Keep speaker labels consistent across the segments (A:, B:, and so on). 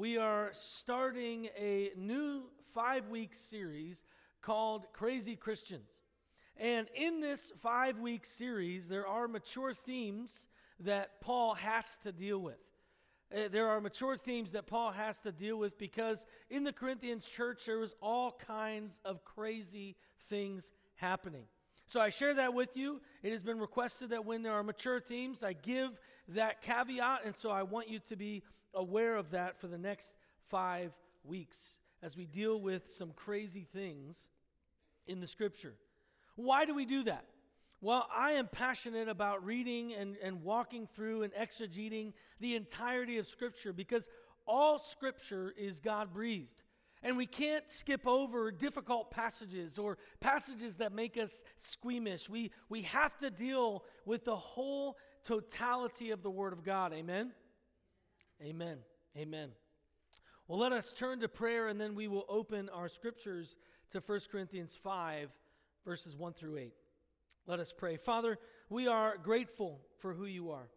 A: we are starting a new five week series called Crazy Christians. And in this five week series, there are mature themes that Paul has to deal with. Uh, there are mature themes that Paul has to deal with because in the Corinthians church, there was all kinds of crazy things happening. So I share that with you. It has been requested that when there are mature themes, I give that caveat. And so I want you to be aware of that for the next five weeks as we deal with some crazy things in the scripture. Why do we do that? Well, I am passionate about reading and, and walking through and exegeting the entirety of Scripture because all Scripture is God breathed. And we can't skip over difficult passages or passages that make us squeamish. We, we have to deal with the whole totality of the Word of God. Amen? Amen. Amen. Well, let us turn to prayer and then we will open our scriptures to 1 Corinthians 5, verses 1 through 8. Let us pray. Father, we are grateful for who you are.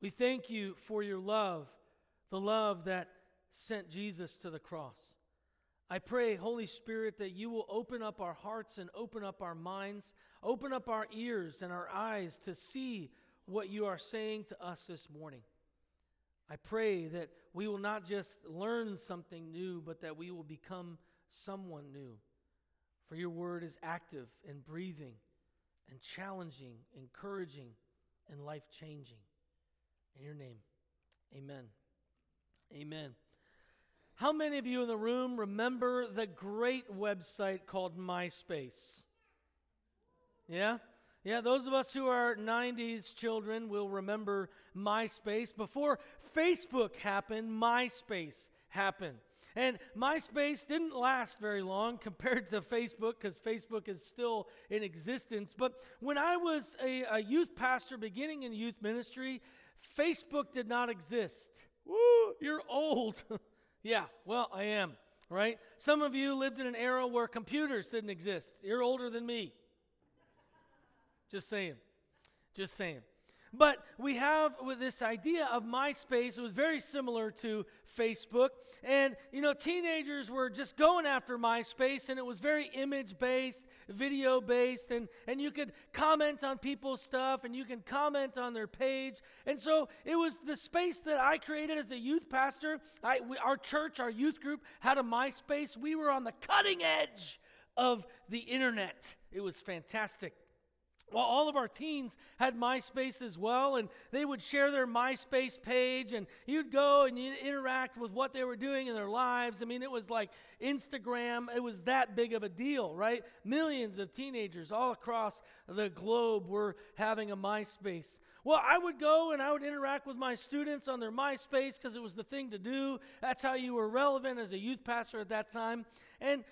A: We thank you for your love, the love that sent Jesus to the cross. I pray, Holy Spirit, that you will open up our hearts and open up our minds, open up our ears and our eyes to see what you are saying to us this morning. I pray that we will not just learn something new, but that we will become someone new. For your word is active and breathing and challenging, encouraging, and life changing. In your name, amen. Amen. How many of you in the room remember the great website called MySpace? Yeah? Yeah, those of us who are 90s children will remember MySpace. Before Facebook happened, MySpace happened. And MySpace didn't last very long compared to Facebook because Facebook is still in existence. But when I was a, a, youth pastor beginning in youth ministry, Facebook did not exist. Woo, you're old. yeah, well, I am, right? Some of you lived in an era where computers didn't exist. You're older than me. Just saying. Just saying. But we have with this idea of MySpace, it was very similar to Facebook. And, you know, teenagers were just going after MySpace, and it was very image based, video based, and, and you could comment on people's stuff and you can comment on their page. And so it was the space that I created as a youth pastor. I, we, our church, our youth group, had a MySpace. We were on the cutting edge of the internet, it was fantastic. Well, all of our teens had MySpace as well, and they would share their MySpace page, and you'd go and you'd interact with what they were doing in their lives. I mean, it was like Instagram, it was that big of a deal, right? Millions of teenagers all across the globe were having a MySpace. Well, I would go and I would interact with my students on their MySpace because it was the thing to do. That's how you were relevant as a youth pastor at that time. And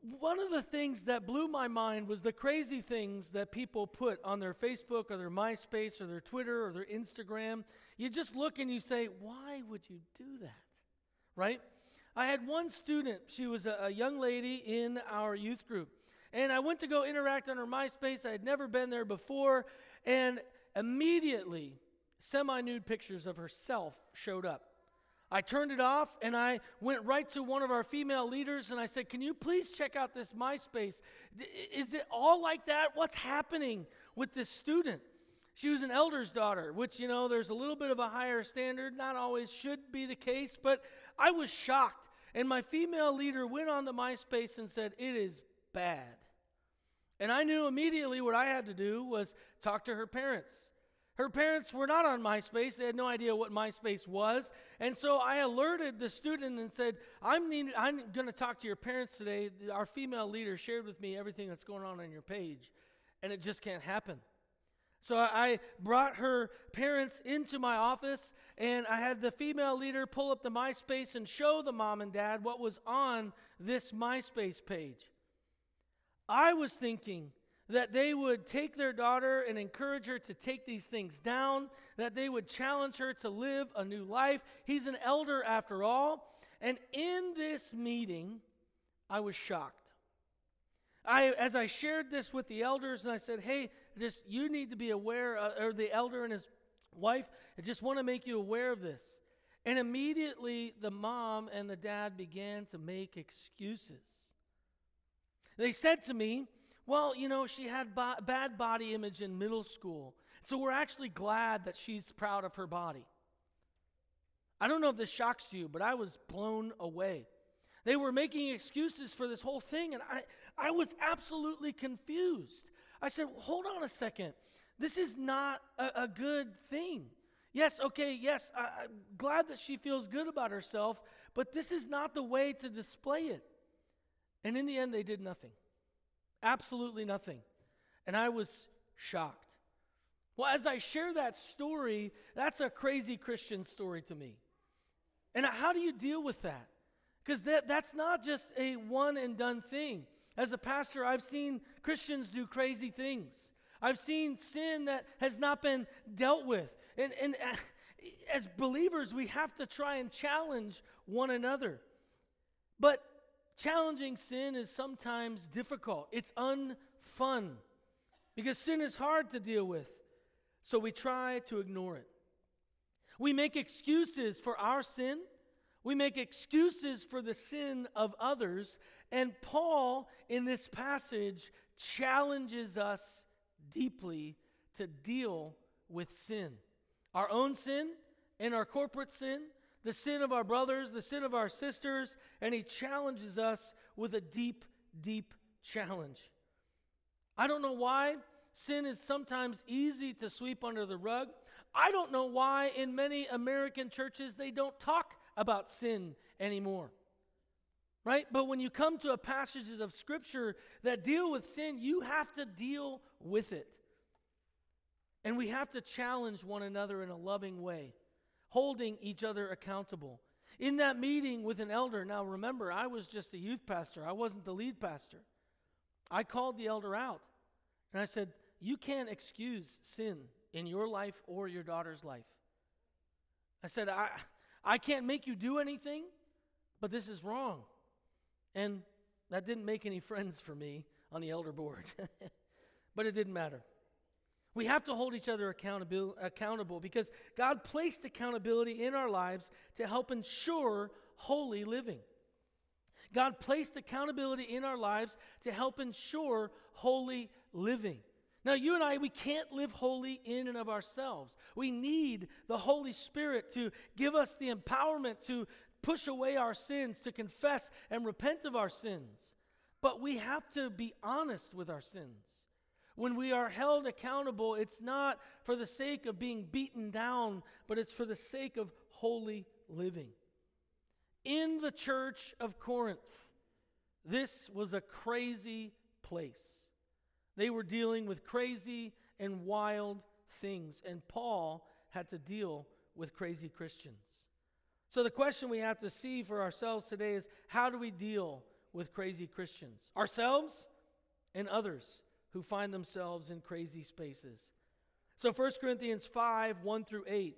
A: one of the things that blew my mind was the crazy things that people put on their Facebook or their MySpace or their Twitter or their Instagram. You just look and you say, why would you do that? Right? I had one student, she was a, a young lady in our youth group. And I went to go interact on her MySpace. I had never been there before. And immediately, semi nude pictures of herself showed up. I turned it off and I went right to one of our female leaders and I said, Can you please check out this MySpace? Is it all like that? What's happening with this student? She was an elder's daughter, which, you know, there's a little bit of a higher standard. Not always should be the case, but I was shocked. And my female leader went on the MySpace and said, It is bad. And I knew immediately what I had to do was talk to her parents. Her parents were not on MySpace. They had no idea what MySpace was. And so I alerted the student and said, I'm, I'm going to talk to your parents today. Our female leader shared with me everything that's going on on your page, and it just can't happen. So I brought her parents into my office, and I had the female leader pull up the MySpace and show the mom and dad what was on this MySpace page. I was thinking, that they would take their daughter and encourage her to take these things down, that they would challenge her to live a new life. He's an elder after all. And in this meeting, I was shocked. I, as I shared this with the elders, and I said, "Hey, just you need to be aware," uh, or the elder and his wife, I just want to make you aware of this. And immediately the mom and the dad began to make excuses. They said to me, Well, you know, she had bo- bad body image in middle school. So we're actually glad that she's proud of her body. I don't know if this shocks you, but I was blown away. They were making excuses for this whole thing, and I, I was absolutely confused. I said, Hold on a second. This is not a, a good thing. Yes, okay, yes, I, I'm glad that she feels good about herself, but this is not the way to display it. And in the end, they did nothing. Absolutely nothing. And I was shocked. Well, as I share that story, that's a crazy Christian story to me. And how do you deal with that? Because that, that's not just a one and done thing. As a pastor, I've seen Christians do crazy things. I've seen sin that has not been dealt with. And, and as believers, we have to try and challenge one another. But challenging sin is sometimes difficult, it's unfun because sin is hard to deal with. So we try to ignore it. We make excuses for our sin. We make excuses for the sin of others. And Paul, in this passage, challenges us deeply to deal with sin our own sin and our corporate sin, the sin of our brothers, the sin of our sisters, and he challenges us with a deep, deep challenge. I don't know why sin is sometimes easy to sweep under the rug. I don't know why in many American churches they don't talk about sin anymore. Right? But when you come to passages of scripture that deal with sin, you have to deal with it. And we have to challenge one another in a loving way, holding each other accountable. In that meeting with an elder, now remember, I was just a youth pastor, I wasn't the lead pastor. I called the elder out and I said, You can't excuse sin in your life or your daughter's life. I said, I, I can't make you do anything, but this is wrong. And that didn't make any friends for me on the elder board, but it didn't matter. We have to hold each other accountable, accountable because God placed accountability in our lives to help ensure holy living. God placed accountability in our lives to help ensure holy living. Now, you and I, we can't live holy in and of ourselves. We need the Holy Spirit to give us the empowerment to push away our sins, to confess and repent of our sins. But we have to be honest with our sins. When we are held accountable, it's not for the sake of being beaten down, but it's for the sake of holy living. In the church of Corinth, this was a crazy place. They were dealing with crazy and wild things, and Paul had to deal with crazy Christians. So, the question we have to see for ourselves today is how do we deal with crazy Christians? Ourselves and others who find themselves in crazy spaces. So 1 Corinthians 5 1 through 8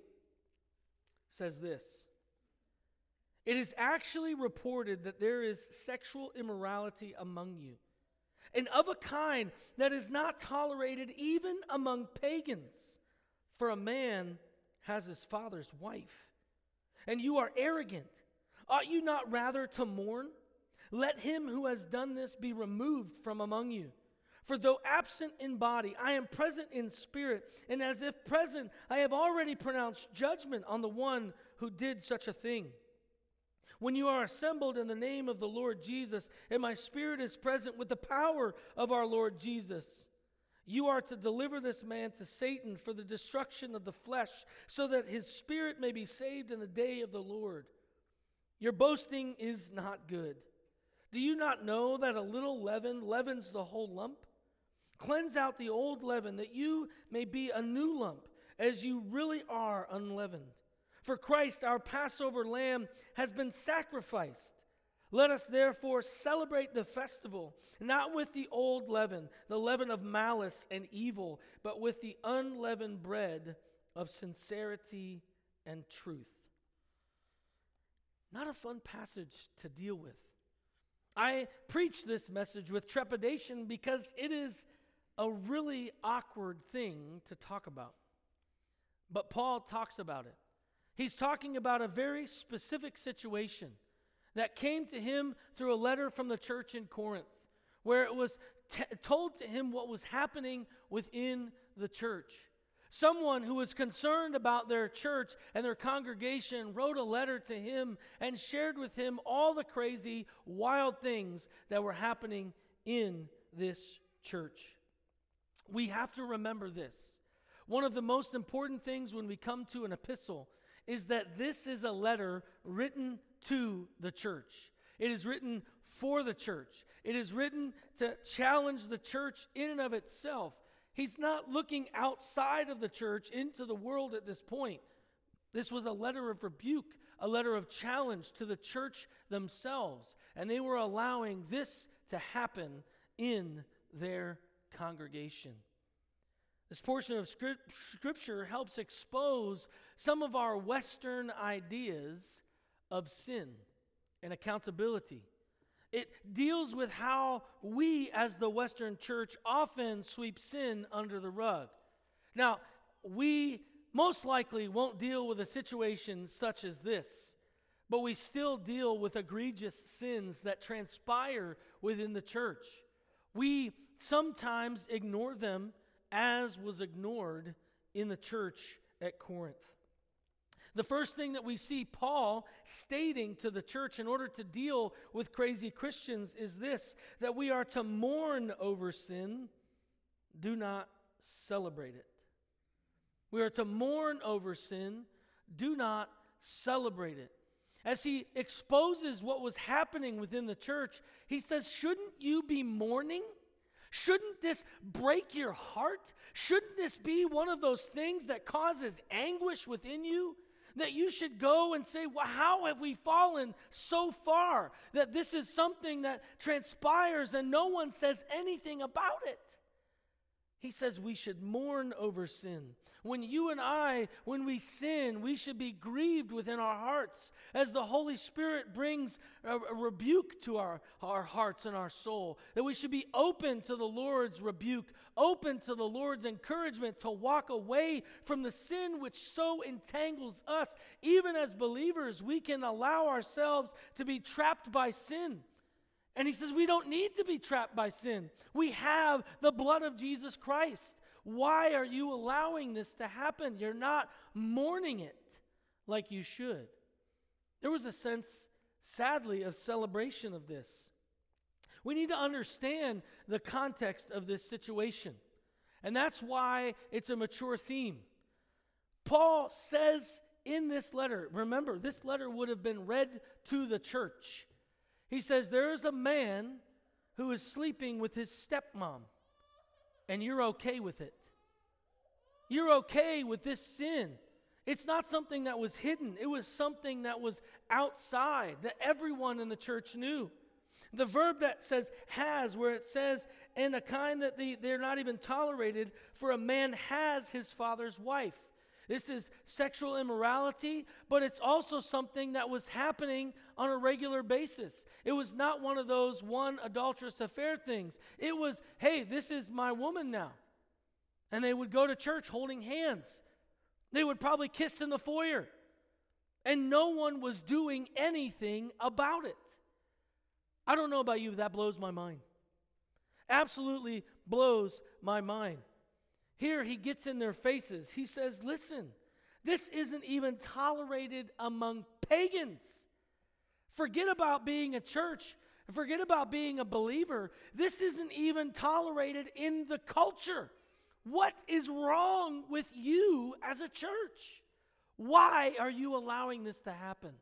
A: says this It is actually reported that there is sexual immorality among you, and of a kind that is not tolerated even among pagans. For a man has his father's wife, and you are arrogant. Ought you not rather to mourn? Let him who has done this be removed from among you. For though absent in body, I am present in spirit, and as if present, I have already pronounced judgment on the one who did such a thing. When you are assembled in the name of the Lord Jesus, and my spirit is present with the power of our Lord Jesus, you are to deliver this man to Satan for the destruction of the flesh, so that his spirit may be saved in the day of the Lord. Your boasting is not good. Do you not know that a little leaven leavens the whole lump? Cleanse out the old leaven, that you may be a new lump, as you really are unleavened. For Christ, our Passover lamb, has been sacrificed. Let us therefore celebrate the festival, not with the old leaven, the leaven of malice and evil, but with the unleavened bread of sincerity and truth. Not a fun passage to deal with. I preach this message with trepidation because it is a really awkward thing to talk about. But Paul talks about it. He's talking about a very specific situation that came to him through a letter from the church in Corinth, where it was t- told to him what was happening within the church. Someone who was concerned about their church and their congregation wrote a letter to him and shared with him all the crazy, wild things that were happening in this church. We have to remember this. One of the most important things when we come to an epistle is that this is a letter written to the church. It is written for the church. It is written to challenge the church in and of itself. He's not looking outside of the church into the world at this point. This was a letter of rebuke, a letter of challenge to the church themselves. And they were allowing this to happen in their congregation. This portion of Scripture helps expose some of our Western ideas of sin and accountability. It deals with how we, as the Western church, often sweep sin under the rug. Now, we most likely won't deal with a situation such as this, but we still deal with egregious sins that transpire within the church. We sometimes ignore them as was ignored in the church at Corinth. The first thing that we see Paul stating to the church in order to deal with crazy Christians is this that we are to mourn over sin, do not celebrate it. We are to mourn over sin, do not celebrate it. As he exposes what was happening within the church, he says, Shouldn't you be mourning? Shouldn't this break your heart? Shouldn't this be one of those things that causes anguish within you? that you should go and say, well, How have we fallen so far that this is something that transpires and no one says anything about it? He says we should mourn over sin. When you and I, when we sin, we should be grieved within our hearts as the Holy Spirit brings a, a, rebuke to our, our hearts and our soul. That we should be open to the Lord's rebuke, open to the Lord's encouragement to walk away from the sin which so entangles us. Even as believers, we can allow ourselves to be trapped by sin. And he says, We don't need to be trapped by sin. We have the blood of Jesus Christ. Why are you allowing this to happen? You're not mourning it like you should. There was a sense, sadly, of celebration of this. We need to understand the context of this situation. And that's why it's a mature theme. Paul says in this letter, remember, this letter would have been read to the church. He says, There is a man who is sleeping with his stepmom and you're okay with it. You're okay with this sin. It's not something that was hidden, it was something that was outside that everyone in the church knew. The verb that says has, where it says, and a kind that they, they're not even tolerated, for a man has his father's wife. This is sexual immorality, but it's also something that was happening on a regular basis. It was not one of those one adulterous affair things. It was, hey, this is my woman now. And they would go to church holding hands. They would probably kiss in the foyer. And no one was doing anything about it. I don't know about you, that blows my mind. Absolutely blows my mind. Here he gets in their faces. He says, Listen, this isn't even tolerated among pagans. Forget about being a church. Forget about being a believer. This isn't even tolerated in the culture. What is wrong with you as a church? Why are you allowing this to happen?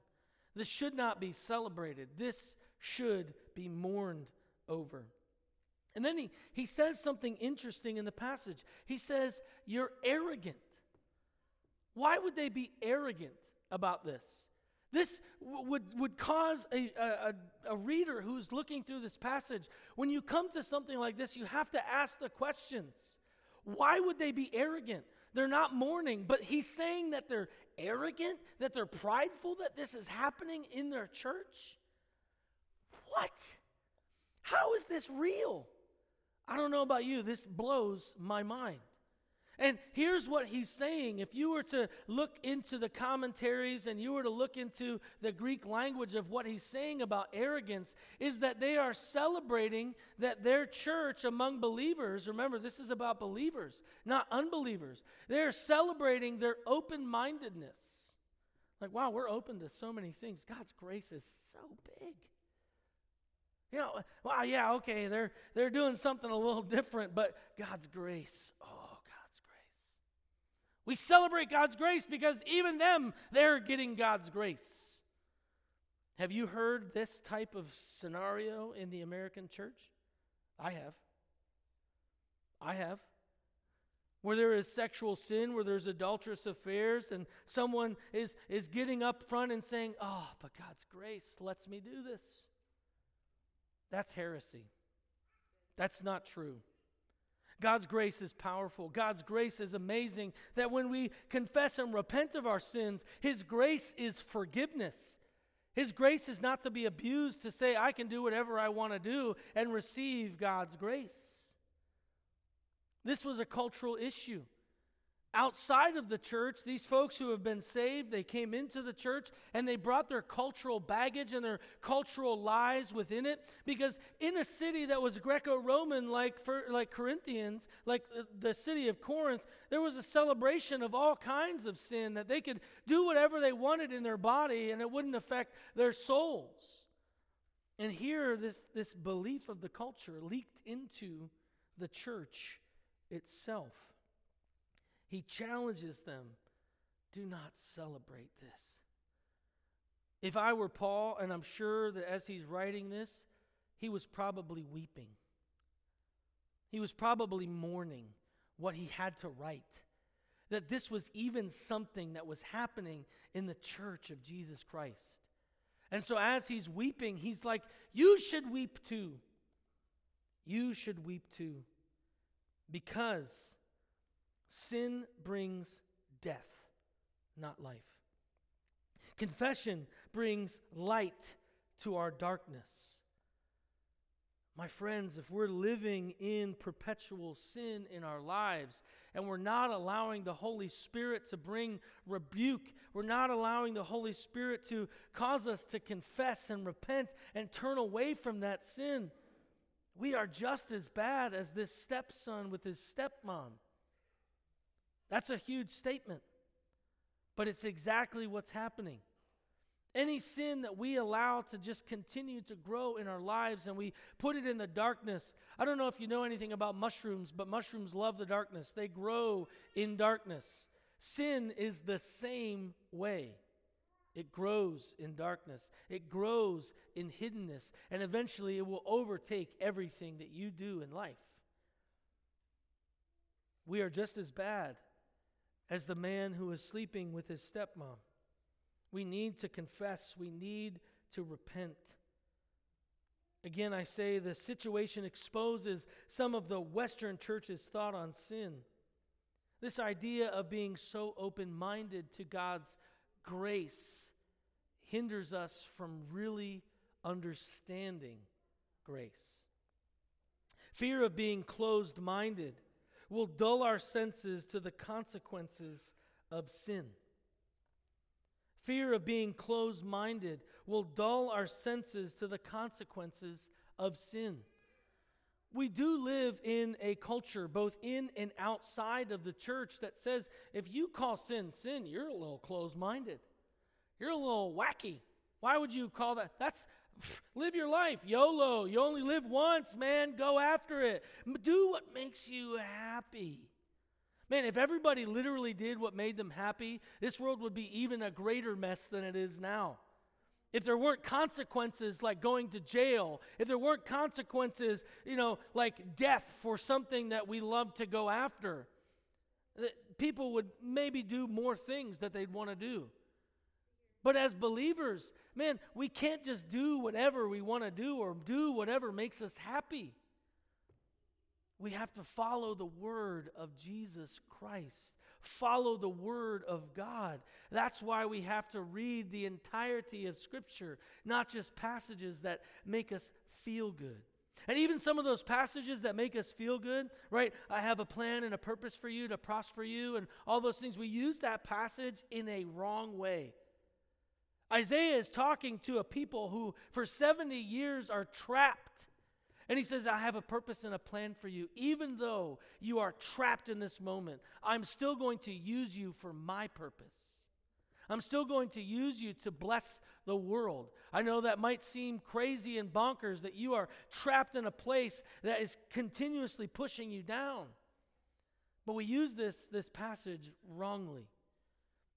A: This should not be celebrated. This should be mourned over. And then he, he says something interesting in the passage. He says, You're arrogant. Why would they be arrogant about this? This w- would, would cause a, a, a reader who's looking through this passage, when you come to something like this, you have to ask the questions. Why would they be arrogant? They're not mourning, but he's saying that they're arrogant, that they're prideful, that this is happening in their church. What? How is this real? I don't know about you, this blows my mind. And here's what he's saying. If you were to look into the commentaries and you were to look into the Greek language of what he's saying about arrogance, is that they are celebrating that their church among believers, remember, this is about believers, not unbelievers, they're celebrating their open mindedness. Like, wow, we're open to so many things. God's grace is so big. You know, wow, yeah, okay, they're they're doing something a little different, but God's grace, oh God's grace. we celebrate God's grace because even them, they're getting God's grace. Have you heard this type of scenario in the American church? I have. I have. Where there is sexual sin, where there's adulterous affairs, and someone is, is getting up front and saying, Oh, but God's grace lets me do this. That's heresy. That's not true. God's grace is powerful. God's grace is amazing. That when we confess and repent of our sins, His grace is forgiveness. His grace is not to be abused to say, I can do whatever I want to do and receive God's grace. This was a cultural issue outside of the church, these folks who have been saved, they came into the church and they brought their cultural baggage and their cultural lies within it. Because in a city that was Greco Roman, like, like Corinthians, like the city of Corinth, there was a celebration of all kinds of sin that they could do whatever they wanted in their body and it wouldn't affect their souls. And here, this, this belief of the culture leaked into the church itself. He challenges them do not celebrate this. If I were Paul, and I'm sure that as he's writing this, he was probably weeping. He was probably mourning what he had to write. That this was even something that was happening in the church of Jesus Christ. And so as he's weeping, he's like, You should weep too. You should weep too. Because Sin brings death, not life. Confession brings light to our darkness. My friends, if we're living in perpetual sin in our lives and we're not allowing the Holy Spirit to bring rebuke, we're not allowing the Holy Spirit to cause us to confess and repent and turn away from that sin, we are just as bad as this stepson with his stepmom. That's a huge statement, but it's exactly what's happening. Any sin that we allow to just continue to grow in our lives and we put it in the darkness. I don't know if you know anything about mushrooms, but mushrooms love the darkness. They grow in darkness. Sin is the same way. It grows in darkness, it grows in hiddenness, and eventually it will overtake everything that you do in life. We are just as bad as the man who was sleeping with his stepmom. We need to confess, we need to repent. Again, I say the situation exposes some of the Western church's thought on sin. This idea of being so open minded to God's grace hinders us from really understanding grace. Fear of being closed minded will dull our senses to the consequences of sin. Fear of being closed minded will dull our senses to the consequences of sin. We do live in a culture, both in and outside of the church, that says if you call sin sin, you're a little closed minded. You're a little wacky. Why would you call that? That's Live your life. YOLO. You only live once, man. Go after it. Do what makes you happy. Man, if everybody literally did what made them happy, this world would be even a greater mess than it is now. If there weren't consequences like going to jail, if there weren't consequences, you know, like death for something that we love to go after, people would maybe do more things that they'd want to do. But as believers, man, we can't just do whatever we want to do or do whatever makes us happy. We have to follow the word of Jesus Christ, follow the word of God. That's why we have to read the entirety of Scripture, not just passages that make us feel good. And even some of those passages that make us feel good, right? I have a plan and a purpose for you to prosper you, and all those things. We use that passage in a wrong way. Isaiah is talking to a people who, for 70 years, are trapped. And he says, I have a purpose and a plan for you. Even though you are trapped in this moment, I'm still going to use you for my purpose. I'm still going to use you to bless the world. I know that might seem crazy and bonkers that you are trapped in a place that is continuously pushing you down. But we use this, this passage wrongly.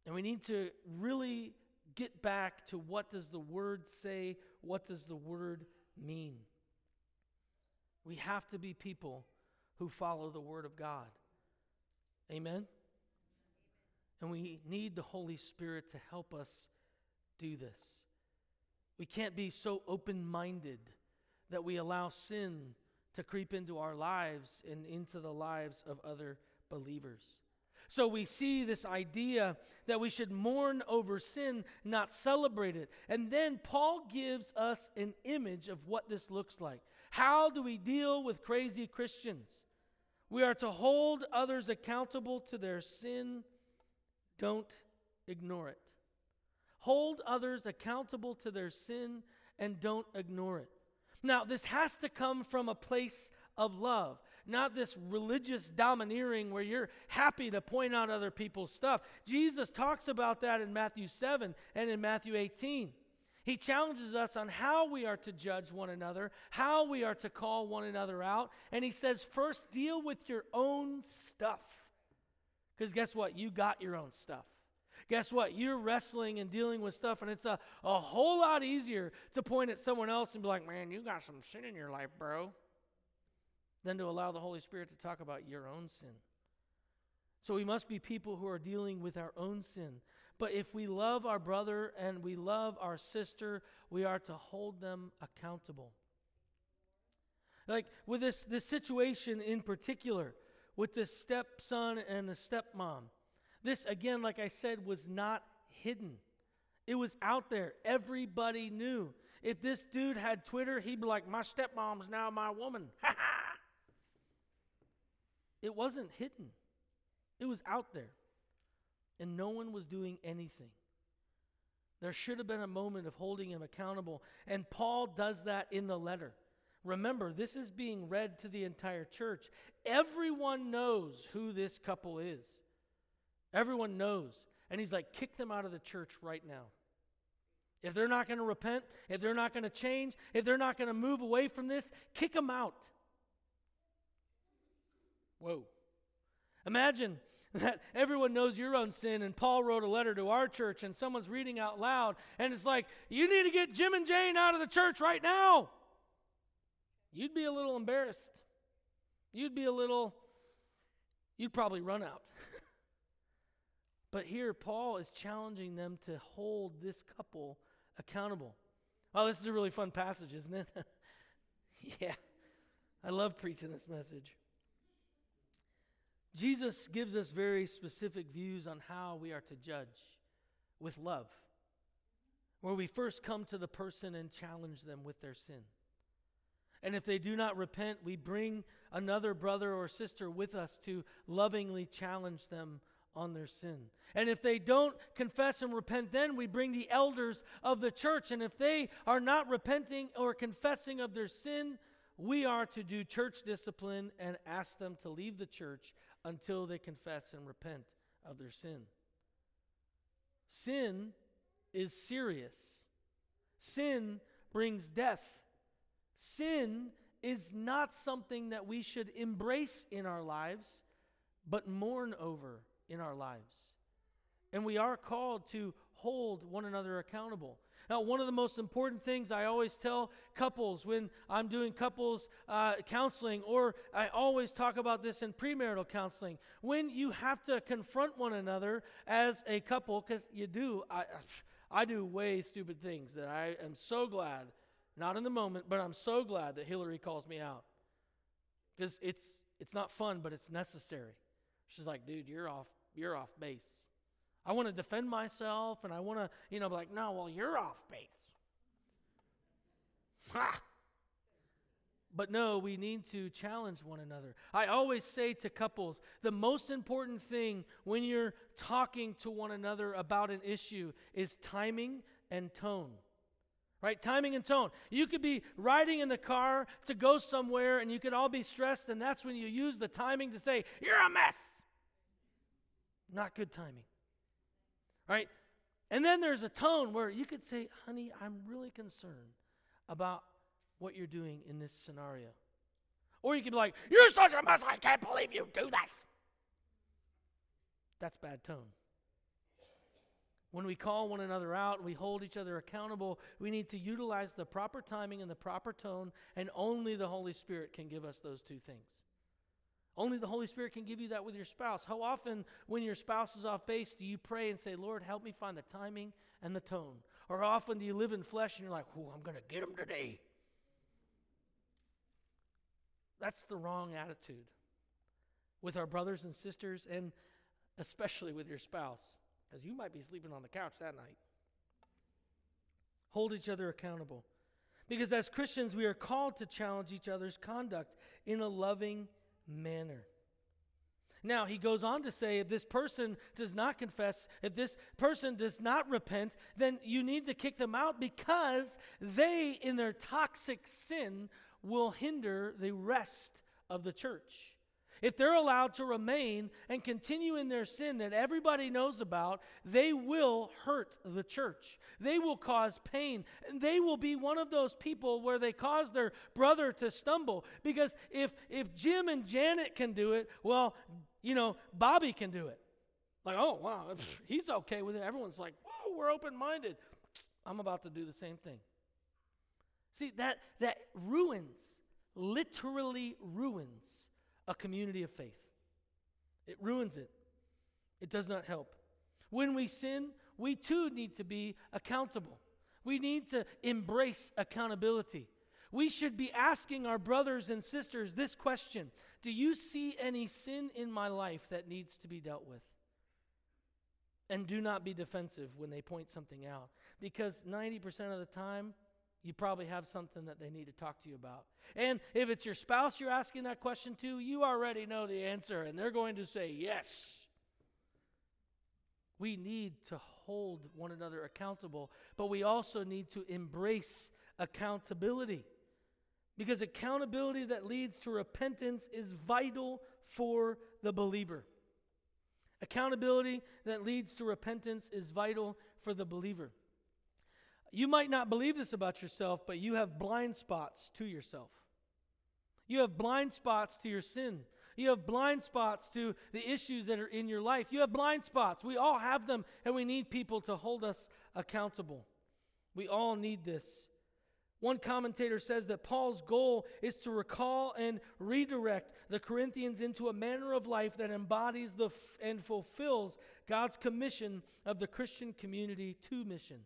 A: And we need to really get back to what does the word say? What does the word mean? We have to be people who follow the word of God. Amen? And we need the Holy Spirit to help us do this. We can't be so open minded that we allow sin to creep into our lives and into the lives of other believers. So we see this idea that we should mourn over sin, not celebrate it. And then Paul gives us an image of what this looks like. How do we deal with crazy Christians? We are to hold others accountable to their sin don't ignore it. Hold others accountable to their sin and don't ignore it. Now, this has to come from a place of love, not this religious domineering where you're happy to point out other people's stuff. Jesus talks about that in Matthew 7 and in Matthew 18. He challenges us on how we are to judge one another, how we are to call one another out. And he says, first, deal with your own stuff. Because guess what? You got your own stuff. Guess what? You're wrestling and dealing with stuff, and it's a, a whole lot easier to point at someone else and be like, man, you got some shit in your life, bro, than to allow the Holy Spirit to talk about your own sin. So we must be people who are dealing with our own sin. But if we love our brother and we love our sister, we are to hold them accountable. Like with this, this situation in particular, with the stepson and the stepmom. This, again, like I said, was not hidden. It was out there. Everybody knew. If this dude had Twitter, he'd be like, My stepmom's now my woman. It wasn't hidden, it was out there. And no one was doing anything. There should have been a moment of holding him accountable. And Paul does that in the letter. Remember, this is being read to the entire church. Everyone knows who this couple is. Everyone knows. And he's like, kick them out of the church right now. If they're not going to repent, if they're not going to change, if they're not going to move away from this, kick them out. Whoa. Imagine that everyone knows your own sin, and Paul wrote a letter to our church, and someone's reading out loud, and it's like, you need to get Jim and Jane out of the church right now you'd be a little embarrassed. You'd be a little, you'd probably run out. but here, Paul is challenging them to hold this couple accountable. Oh, this is a really fun passage, isn't it? yeah, I love preaching this message. Jesus gives us very specific views on how we are to judge with love, where we first come to the person and challenge them with their sin. And if they do not repent, we bring another brother or sister with us to lovingly challenge them on their sin. And if they don't confess and repent, then we bring the elders of the church. And if they are not repenting or confessing of their sin, we are to do church discipline and ask them to leave the church until they confess and repent of their sin. Sin is serious, sin brings death. Sin is not something that we should embrace in our lives, but mourn over in our lives. And we are called to hold one another accountable. Now, one of the most important things I always tell couples when I'm doing couples uh, counseling, or I always talk about this in premarital counseling, when you have to confront one another as a couple, because you do, I, I do way stupid things that I am so glad not in the moment, but I'm so glad that Hillary calls me out. Because it's it's not fun, but it's necessary. She's like, dude, you're off, you're off base. I want to defend myself and I want to, you know, be like, no, well, you're off base. Ha! But no, we need to challenge one another. I always say to couples the most important thing when you're talking to one another about an issue is timing and tone. Right? Timing and tone. You could be riding in the car to go somewhere and you could all be stressed, and that's when you use the timing to say, You're a mess. Not good timing. Right? And then there's a tone where you could say, Honey, I'm really concerned about what you're doing in this scenario. Or you could be like, You're such a mess, I can't believe you do this. That's bad tone. When we call one another out we hold each other accountable, we need to utilize the proper timing and the proper tone, and only the Holy Spirit can give us those two things. Only the Holy Spirit can give you that with your spouse. How often, when your spouse is off base, do you pray and say, Lord, help me find the timing and the tone? Or often do you live in flesh and you're like, oh, I'm going to get him today? That's the wrong attitude with our brothers and sisters, and especially with your spouse, because you might be sleeping on the couch that night. Hold each other accountable. Because as Christians, we are called to challenge each other's conduct in a loving manner. Now, he goes on to say if this person does not confess, if this person does not repent, then you need to kick them out because they, in their toxic sin, will hinder the rest of the church. If they're allowed to remain and continue in their sin that everybody knows about, they will hurt the church. They will cause pain. And they will be one of those people where they cause their brother to stumble. Because if, if Jim and Janet can do it, well, you know, Bobby can do it. Like, oh, wow, he's okay with it. Everyone's like, whoa, we're open minded. I'm about to do the same thing. See, that, that ruins, literally ruins a community of faith. It ruins it, it does not help. When we sin, we too need to be accountable. We need to embrace accountability. We should be asking our brothers and sisters this question Do you see any sin in my life that needs to be dealt with? And do not be defensive when they point something out. Because 90% of the time, you probably have something that they need to talk to you about. And if it's your spouse you're asking that question to, you already know the answer, and they're going to say yes. We need to hold one another accountable, but we also need to embrace accountability. Because accountability that leads to repentance is vital for the believer. Accountability that leads to repentance is vital for the believer. You might not believe this about yourself, but you have blind spots to yourself. You have blind spots to your sin. You have blind spots to the issues that are in your life. You have blind spots. We all have them, and we need people to hold us accountable. We all need this. One commentator says that Paul's goal is to recall and redirect the Corinthians into a manner of life that embodies the f- and fulfills God's commission of the Christian community to mission.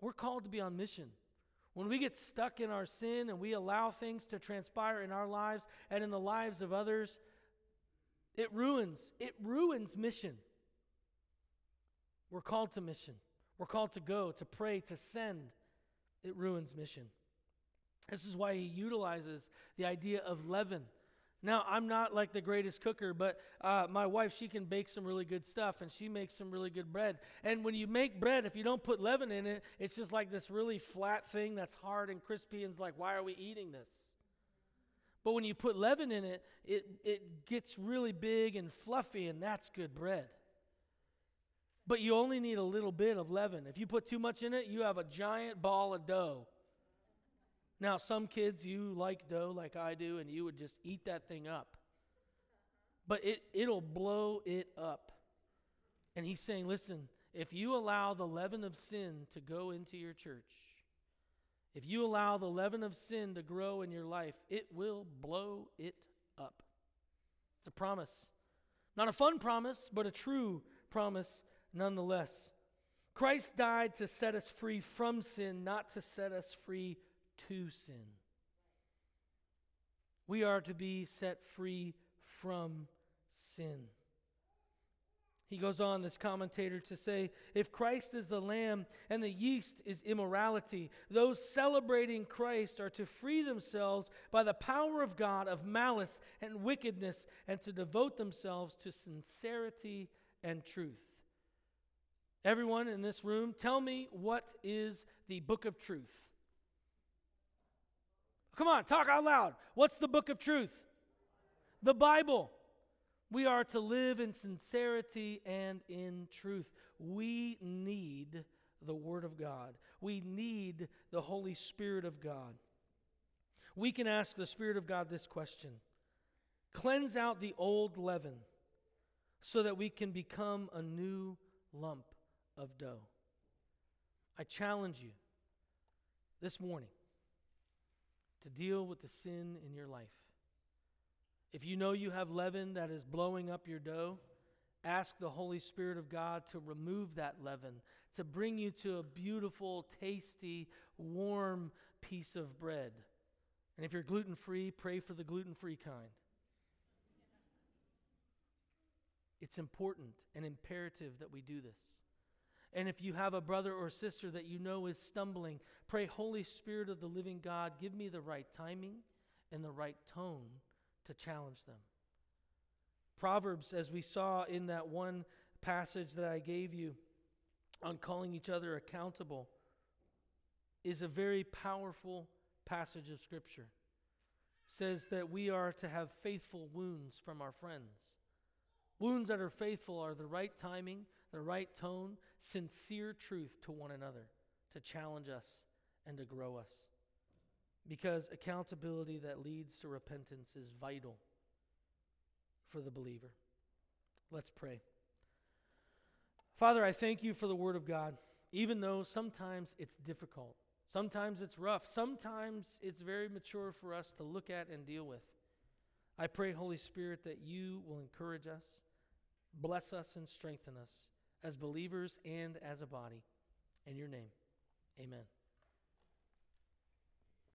A: We're called to be on mission. When we get stuck in our sin and we allow things to transpire in our lives and in the lives of others, it ruins, it ruins mission. We're called to mission. We're called to go, to pray, to send. It ruins mission. This is why he utilizes the idea of leaven now, I'm not like the greatest cooker, but uh, my wife, she can bake some really good stuff and she makes some really good bread. And when you make bread, if you don't put leaven in it, it's just like this really flat thing that's hard and crispy and it's like, why are we eating this? But when you put leaven in it, it, it gets really big and fluffy, and that's good bread. But you only need a little bit of leaven. If you put too much in it, you have a giant ball of dough. Now, some kids, you like dough like I do, and you would just eat that thing up. But it, it'll blow it up. And he's saying, listen, if you allow the leaven of sin to go into your church, if you allow the leaven of sin to grow in your life, it will blow it up. It's a promise. Not a fun promise, but a true promise nonetheless. Christ died to set us free from sin, not to set us free to sin. We are to be set free from sin. He goes on, this commentator, to say if Christ is the lamb and the yeast is immorality, those celebrating Christ are to free themselves by the power of God of malice and wickedness and to devote themselves to sincerity and truth. Everyone in this room, tell me what is the book of truth? Come on, talk out loud. What's the book of truth? The Bible. We are to live in sincerity and in truth. We need the Word of God. We need the Holy Spirit of God. We can ask the Spirit of God this question Cleanse out the old leaven so that we can become a new lump of dough. I challenge you this morning to deal with the sin in your life. If you know you have leaven that is blowing up your dough, ask the Holy Spirit of God to remove that leaven, to bring you to a beautiful, tasty, warm piece of bread. And if you're gluten free, pray for the gluten free kind. It's important and imperative that we do this. And if you have a brother or sister that you know is stumbling, pray, Holy Spirit of the living God, give me the right timing and the right tone to challenge them. Proverbs, as we saw in that one passage that I gave you on calling each other accountable, is a very powerful passage of Scripture. Says that we are to have faithful wounds from our friends. Wounds that are faithful are the right timing, the right tone, sincere truth to one another to challenge us and to grow us because accountability that leads to repentance is vital for the believer. Let's pray. Father, I thank you for the Word of God, even though sometimes it's difficult. Sometimes it's rough. Sometimes it's very mature for us to look at and deal with. I pray, Holy Spirit, that you will encourage us, bless us, and strengthen us as believers and as a body. In your name, amen.